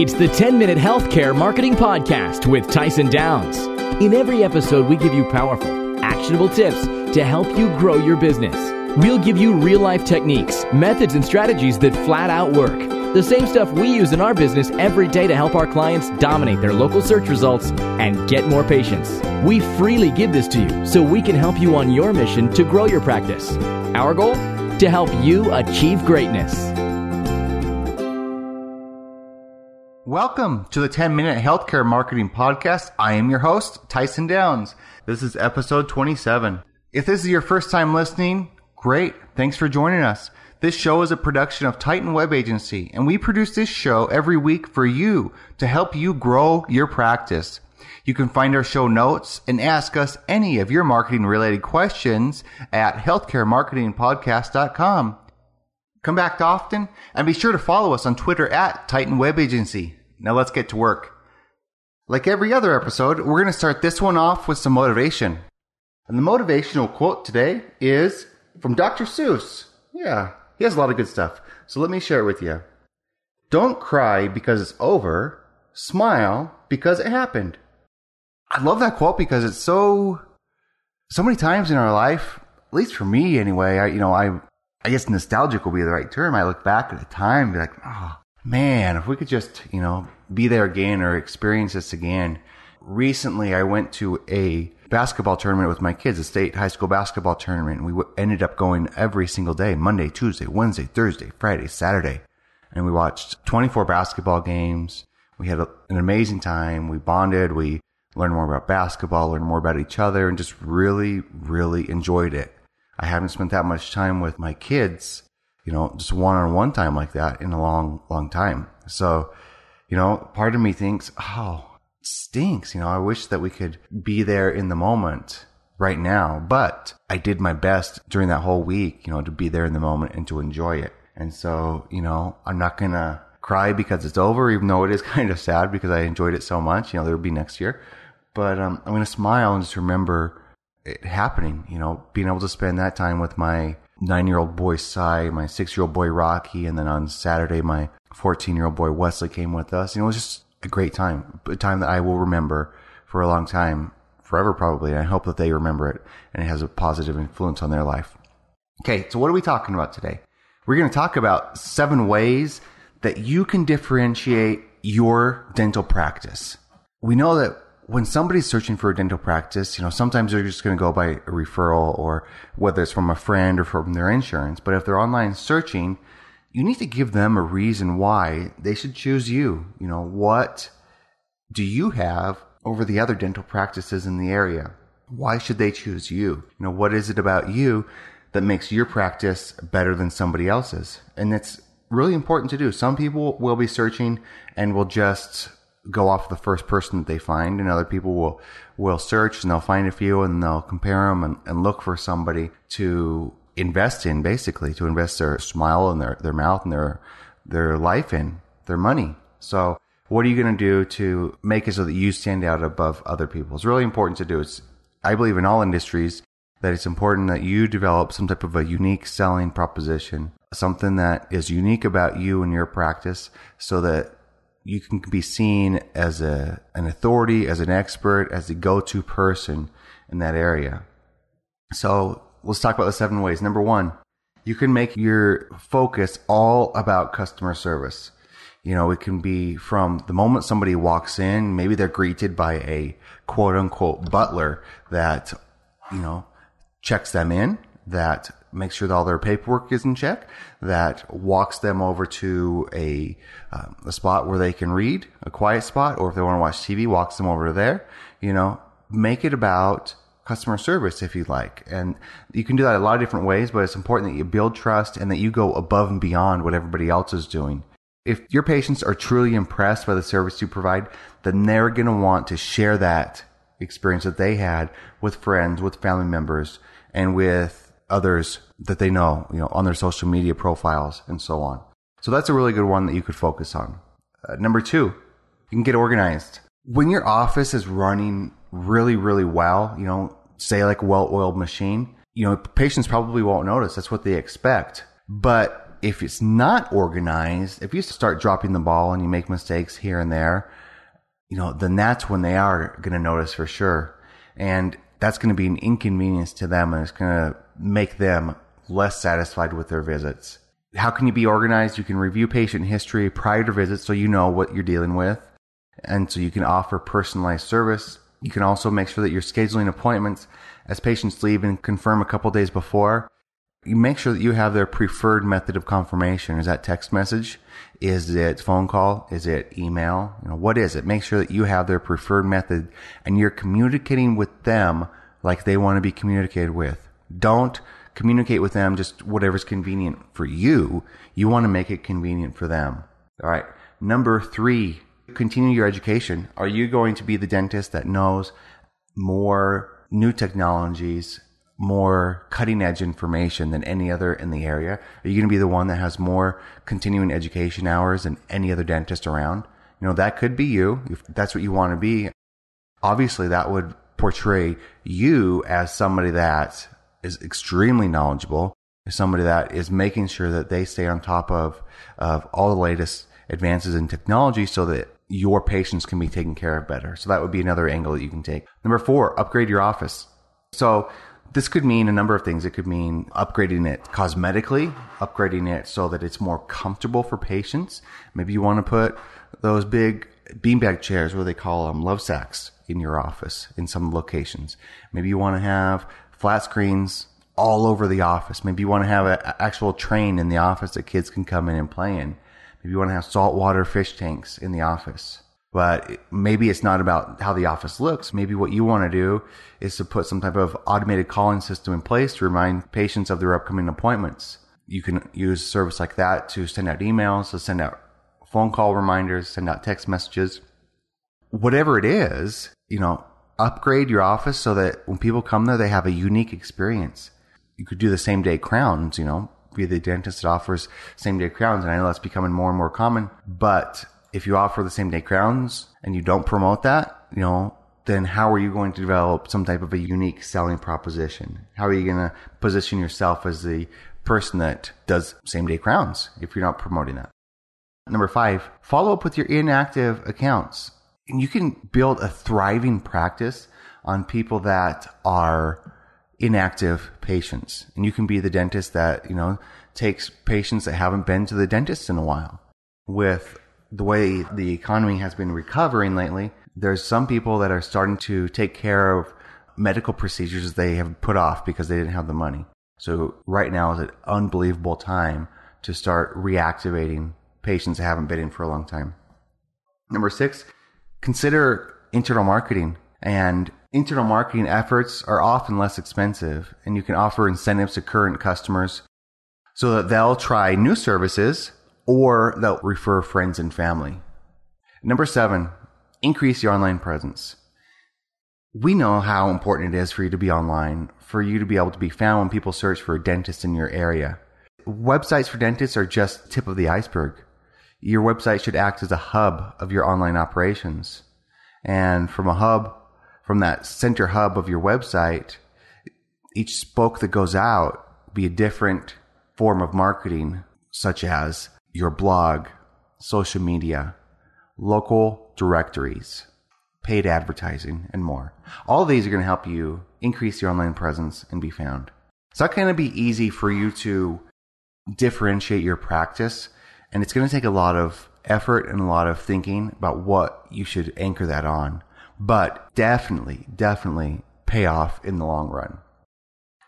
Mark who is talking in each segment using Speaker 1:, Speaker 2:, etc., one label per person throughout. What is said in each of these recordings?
Speaker 1: It's the 10 Minute Healthcare Marketing Podcast with Tyson Downs. In every episode, we give you powerful, actionable tips to help you grow your business. We'll give you real life techniques, methods, and strategies that flat out work. The same stuff we use in our business every day to help our clients dominate their local search results and get more patients. We freely give this to you so we can help you on your mission to grow your practice. Our goal? To help you achieve greatness.
Speaker 2: Welcome to the 10 Minute Healthcare Marketing Podcast. I am your host, Tyson Downs. This is episode 27. If this is your first time listening, great. Thanks for joining us. This show is a production of Titan Web Agency, and we produce this show every week for you to help you grow your practice. You can find our show notes and ask us any of your marketing related questions at healthcaremarketingpodcast.com. Come back often and be sure to follow us on Twitter at Titan Web Agency. Now let's get to work. Like every other episode, we're going to start this one off with some motivation. And the motivational quote today is from Dr. Seuss. Yeah, he has a lot of good stuff. So let me share it with you. Don't cry because it's over. Smile because it happened. I love that quote because it's so, so many times in our life, at least for me anyway, I, you know, I, I guess nostalgic will be the right term. I look back at the time and be like, oh, man, if we could just, you know, be there again or experience this again. Recently, I went to a basketball tournament with my kids, a state high school basketball tournament. We ended up going every single day, Monday, Tuesday, Wednesday, Thursday, Friday, Saturday. And we watched 24 basketball games. We had a, an amazing time. We bonded. We learned more about basketball, learned more about each other, and just really, really enjoyed it. I haven't spent that much time with my kids you know, just one on one time like that in a long, long time. So, you know, part of me thinks, oh, stinks. You know, I wish that we could be there in the moment right now, but I did my best during that whole week, you know, to be there in the moment and to enjoy it. And so, you know, I'm not going to cry because it's over, even though it is kind of sad because I enjoyed it so much. You know, there'll be next year, but um, I'm going to smile and just remember it happening, you know, being able to spend that time with my nine year old boy Cy, my six year old boy Rocky, and then on Saturday, my 14 year old boy Wesley came with us. Know, it was just a great time, a time that I will remember for a long time, forever probably. And I hope that they remember it and it has a positive influence on their life. Okay, so what are we talking about today? We're going to talk about seven ways that you can differentiate your dental practice. We know that when somebody's searching for a dental practice, you know, sometimes they're just going to go by a referral or whether it's from a friend or from their insurance. But if they're online searching, you need to give them a reason why they should choose you. You know, what do you have over the other dental practices in the area? Why should they choose you? You know, what is it about you that makes your practice better than somebody else's? And it's really important to do. Some people will be searching and will just go off the first person that they find, and other people will will search and they'll find a few and they'll compare them and, and look for somebody to invest in, basically to invest their smile and their their mouth and their their life in, their money. So, what are you going to do to make it so that you stand out above other people? It's really important to do. It's I believe in all industries that it's important that you develop some type of a unique selling proposition, something that is unique about you and your practice so that you can be seen as a an authority, as an expert, as the go-to person in that area. So let's talk about the seven ways. Number one, you can make your focus all about customer service. You know, it can be from the moment somebody walks in, maybe they're greeted by a quote unquote butler that, you know, checks them in, that makes sure that all their paperwork is in check, that walks them over to a, uh, a spot where they can read, a quiet spot, or if they want to watch TV, walks them over there. You know, make it about customer service if you like. And you can do that a lot of different ways, but it's important that you build trust and that you go above and beyond what everybody else is doing. If your patients are truly impressed by the service you provide, then they're going to want to share that experience that they had with friends, with family members, and with others that they know, you know, on their social media profiles and so on. So that's a really good one that you could focus on. Uh, number two, you can get organized. When your office is running really, really well, you know, say like a well-oiled machine, you know, patients probably won't notice. That's what they expect. But if it's not organized, if you start dropping the ball and you make mistakes here and there, you know, then that's when they are going to notice for sure. And that's going to be an inconvenience to them and it's going to make them less satisfied with their visits. How can you be organized? You can review patient history prior to visits so you know what you're dealing with. And so you can offer personalized service. You can also make sure that you're scheduling appointments as patients leave and confirm a couple days before. You make sure that you have their preferred method of confirmation. Is that text message? Is it phone call? Is it email? You know, what is it? Make sure that you have their preferred method and you're communicating with them like they want to be communicated with. Don't communicate with them just whatever's convenient for you. You want to make it convenient for them. All right. Number three, continue your education. Are you going to be the dentist that knows more new technologies, more cutting edge information than any other in the area? Are you going to be the one that has more continuing education hours than any other dentist around? You know, that could be you if that's what you want to be. Obviously, that would portray you as somebody that is extremely knowledgeable, somebody that is making sure that they stay on top of, of all the latest advances in technology so that your patients can be taken care of better. So that would be another angle that you can take. Number four, upgrade your office. So this could mean a number of things. It could mean upgrading it cosmetically, upgrading it so that it's more comfortable for patients. Maybe you want to put those big beanbag chairs, what they call them, love sacks in your office in some locations. Maybe you want to have flat screens all over the office. Maybe you want to have an actual train in the office that kids can come in and play in. Maybe you want to have saltwater fish tanks in the office. But maybe it's not about how the office looks. Maybe what you want to do is to put some type of automated calling system in place to remind patients of their upcoming appointments. You can use a service like that to send out emails, to send out phone call reminders, send out text messages. Whatever it is, you know, upgrade your office so that when people come there, they have a unique experience. You could do the same day crowns, you know, be the dentist that offers same day crowns. And I know that's becoming more and more common, but if you offer the same day crowns and you don't promote that, you know, then how are you going to develop some type of a unique selling proposition? How are you going to position yourself as the person that does same day crowns if you're not promoting that? Number five, follow up with your inactive accounts. And you can build a thriving practice on people that are inactive patients. And you can be the dentist that, you know, takes patients that haven't been to the dentist in a while. With the way the economy has been recovering lately, there's some people that are starting to take care of medical procedures they have put off because they didn't have the money. So right now is an unbelievable time to start reactivating patients that haven't been in for a long time. Number six, consider internal marketing and internal marketing efforts are often less expensive and you can offer incentives to current customers so that they'll try new services or they'll refer friends and family. Number seven, increase your online presence. We know how important it is for you to be online, for you to be able to be found when people search for a dentist in your area. Websites for dentists are just tip of the iceberg. Your website should act as a hub of your online operations. And from a hub, from that center hub of your website, each spoke that goes out be a different form of marketing, such as your blog, social media, local directories, paid advertising, and more. All these are going to help you increase your online presence and be found. It's not going to be easy for you to differentiate your practice, and it's going to take a lot of effort and a lot of thinking about what you should anchor that on. But definitely, definitely pay off in the long run.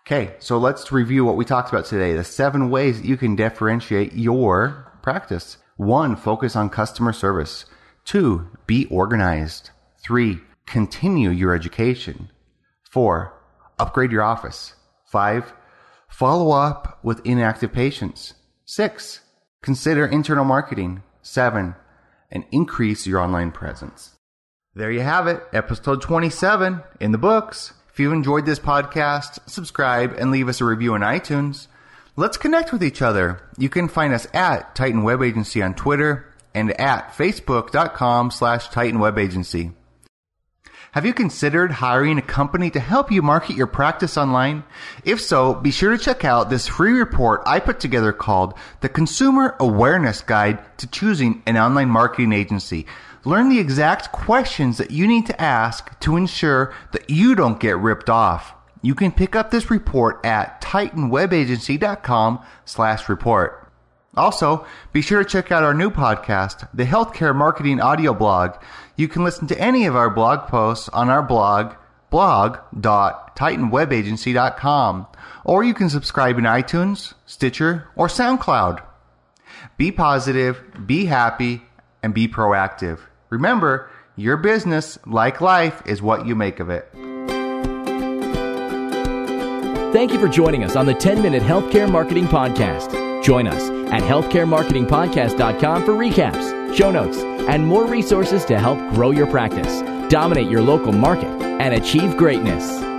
Speaker 2: Okay, so let's review what we talked about today the seven ways you can differentiate your practice. One, focus on customer service. Two, be organized. Three, continue your education. Four, upgrade your office. Five, follow up with inactive patients. Six, consider internal marketing. Seven, and increase your online presence. There you have it, episode 27 in the books. If you enjoyed this podcast, subscribe and leave us a review on iTunes. Let's connect with each other. You can find us at Titan Web Agency on Twitter and at facebook.com slash Titan Web Agency. Have you considered hiring a company to help you market your practice online? If so, be sure to check out this free report I put together called The Consumer Awareness Guide to Choosing an Online Marketing Agency. Learn the exact questions that you need to ask to ensure that you don't get ripped off. You can pick up this report at titanwebagency.com slash report. Also, be sure to check out our new podcast, the Healthcare Marketing Audio Blog. You can listen to any of our blog posts on our blog, blog.titanwebagency.com, or you can subscribe in iTunes, Stitcher, or SoundCloud. Be positive, be happy, and be proactive. Remember, your business, like life, is what you make of it.
Speaker 1: Thank you for joining us on the 10 Minute Healthcare Marketing Podcast. Join us at healthcaremarketingpodcast.com for recaps, show notes, and more resources to help grow your practice, dominate your local market, and achieve greatness.